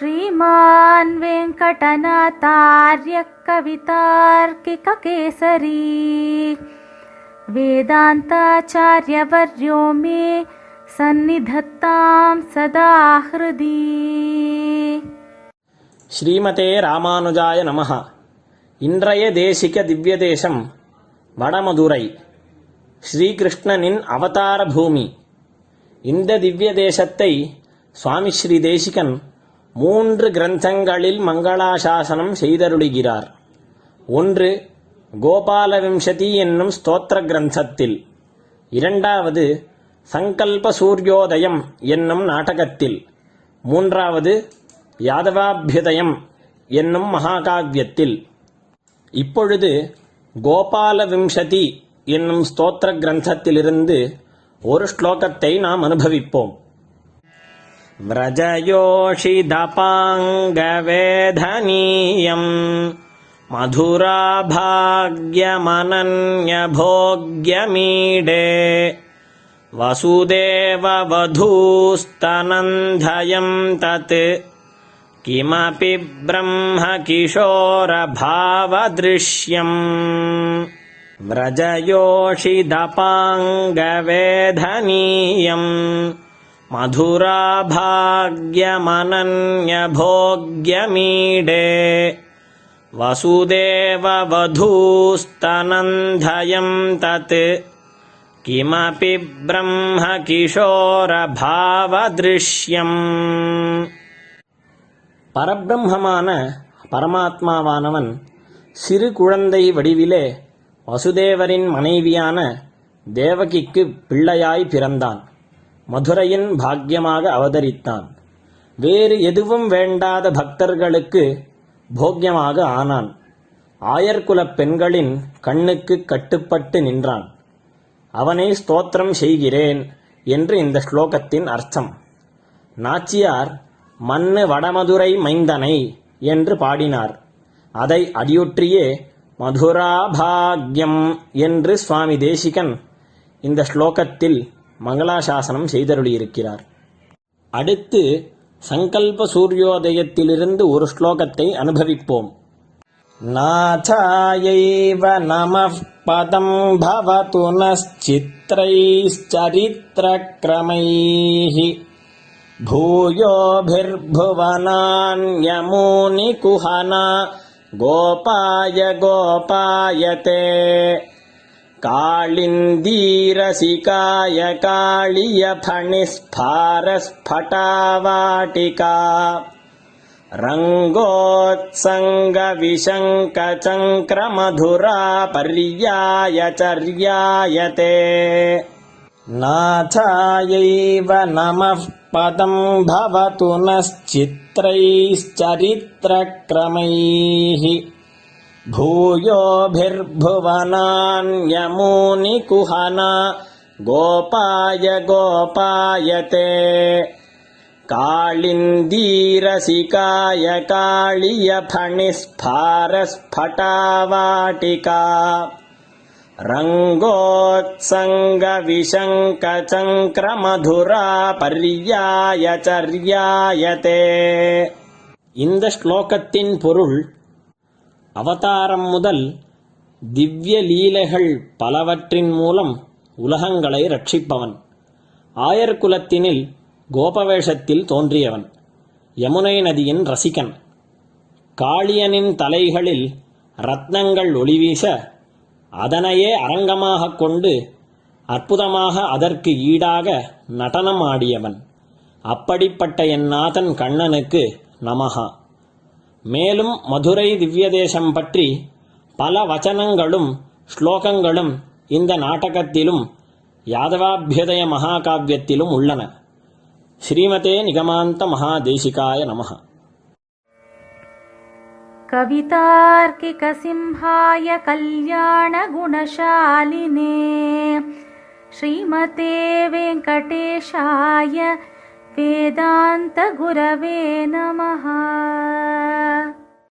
श्रीमान् वेङ्कटनाथार्यः कवितार्किककेसरी वेदान्ताचार्यवर्यो मे सन्निधत्तां सदा हृदि ஸ்ரீமதே ராமானுஜாய நமஹ இன்றைய தேசிக திவ்ய தேசம் வடமதுரை ஸ்ரீகிருஷ்ணனின் அவதார பூமி இந்த திவ்ய தேசத்தை சுவாமி ஸ்ரீ தேசிகன் மூன்று கிரந்தங்களில் மங்களாசாசனம் செய்தருளுகிறார். ஒன்று கோபால விம்சதி என்னும் ஸ்தோத்திர கிரந்தத்தில். இரண்டாவது சங்கல்ப சூரியோதயம் என்னும் நாடகத்தில். மூன்றாவது யாதவாபியுதயம் என்னும் மகாகாவியத்தில். இப்பொழுது கோபால விம்சதி என்னும் ஸ்தோத்திர கிரந்தத்திலிருந்து ஒரு ஸ்லோகத்தை நாம் அனுபவிப்போம். व्रजयोषिदपाङ्गवेधनीयम् मधुराभाग्यमनन्यभोग्यमीडे वसुदेववधूस्तनन्धयम् तत् किमपि ब्रह्म किशोरभावदृश्यम् व्रजयोषिदपाङ्गवेधनीयम् मधुराभाग्यमनन्यभोग्यमीडे वसुदेववधूस्तनन्धयम् तत् किमपि ब्रह्म किशोरभावदृश्यम् பரபிரம்மமான பரமாத்மாவானவன் சிறு குழந்தை வடிவிலே வசுதேவரின் மனைவியான தேவகிக்கு பிள்ளையாய் பிறந்தான் மதுரையின் பாக்கியமாக அவதரித்தான். வேறு எதுவும் வேண்டாத பக்தர்களுக்கு போக்கியமாக ஆனான். ஆயர்குலப் பெண்களின் கண்ணுக்கு கட்டுப்பட்டு நின்றான். அவனை ஸ்தோத்திரம் செய்கிறேன் என்று இந்த ஸ்லோகத்தின் அர்த்தம். நாச்சியார் மண்ணு வடமதுரை மைந்தனை என்று பாடினார். அதை அடியொற்றியே மதுராபாக்யம் என்று சுவாமி தேசிகன் இந்த ஸ்லோகத்தில் மங்களாசாசனம் செய்தருளியிருக்கிறார் அடுத்து சங்கல்ப சூரியோதயத்திலிருந்து ஒரு ஸ்லோகத்தை அனுபவிப்போம் नाथायैव नमः पदम् भवतु नश्चित्रैश्चरित्रक्रमैः भूयोभिर्भुवनान्यमूनिकुहना गोपाय गोपायते काळिन्दीरसिकाय काळियफणिस्फारस्फटावाटिका रङ्गोत्सङ्गविशङ्कचङ्क्रमधुरा पर्यायचर्यायते नाथायैव नमः पदम् भवतु नश्चित्रैश्चरित्रक्रमैः भूयोभिर्भुवनान्यमूनिकुहना गोपाय गोपायते काळिन्दीरसिकाय काळियफणिस्फारस्फटावाटिका रङ्गोत्सङ्गविशङ्कचङ्क्रमधुरा पर्यायचर्यायते இந்த ஸ்லோகத்தின் பொருள் அவதாரம் முதல் திவ்ய லீலைகள் பலவற்றின் மூலம் உலகங்களை ரட்சிப்பவன். ஆயர் குலத்தினில் கோபவேஷத்தில் தோன்றியவன். யமுனை நதியின் ரசிகன். காளியனின் தலைகளில் ரத்னங்கள் ஒளிவீச அதனையே அரங்கமாகக் கொண்டு அற்புதமாக அதற்கு ஈடாக நடனம் ஆடியவன் அப்படிப்பட்ட என் நாதன் கண்ணனுக்கு நமகா மேலும் மதுரை திவ்ய தேசம் பற்றி பல வச்சனங்களும் ஸ்லோகங்களும் இந்த நாடகத்திலும் யாதவாபியுதய மகாகாவியத்திலும் உள்ளன ஸ்ரீமதே நிகமாந்த மகாதேசிகாய நமஹ कवितार्किकसिंहाय कल्याणगुणशालिने श्रीमते वेङ्कटेशाय वेदान्तगुरवे नमः।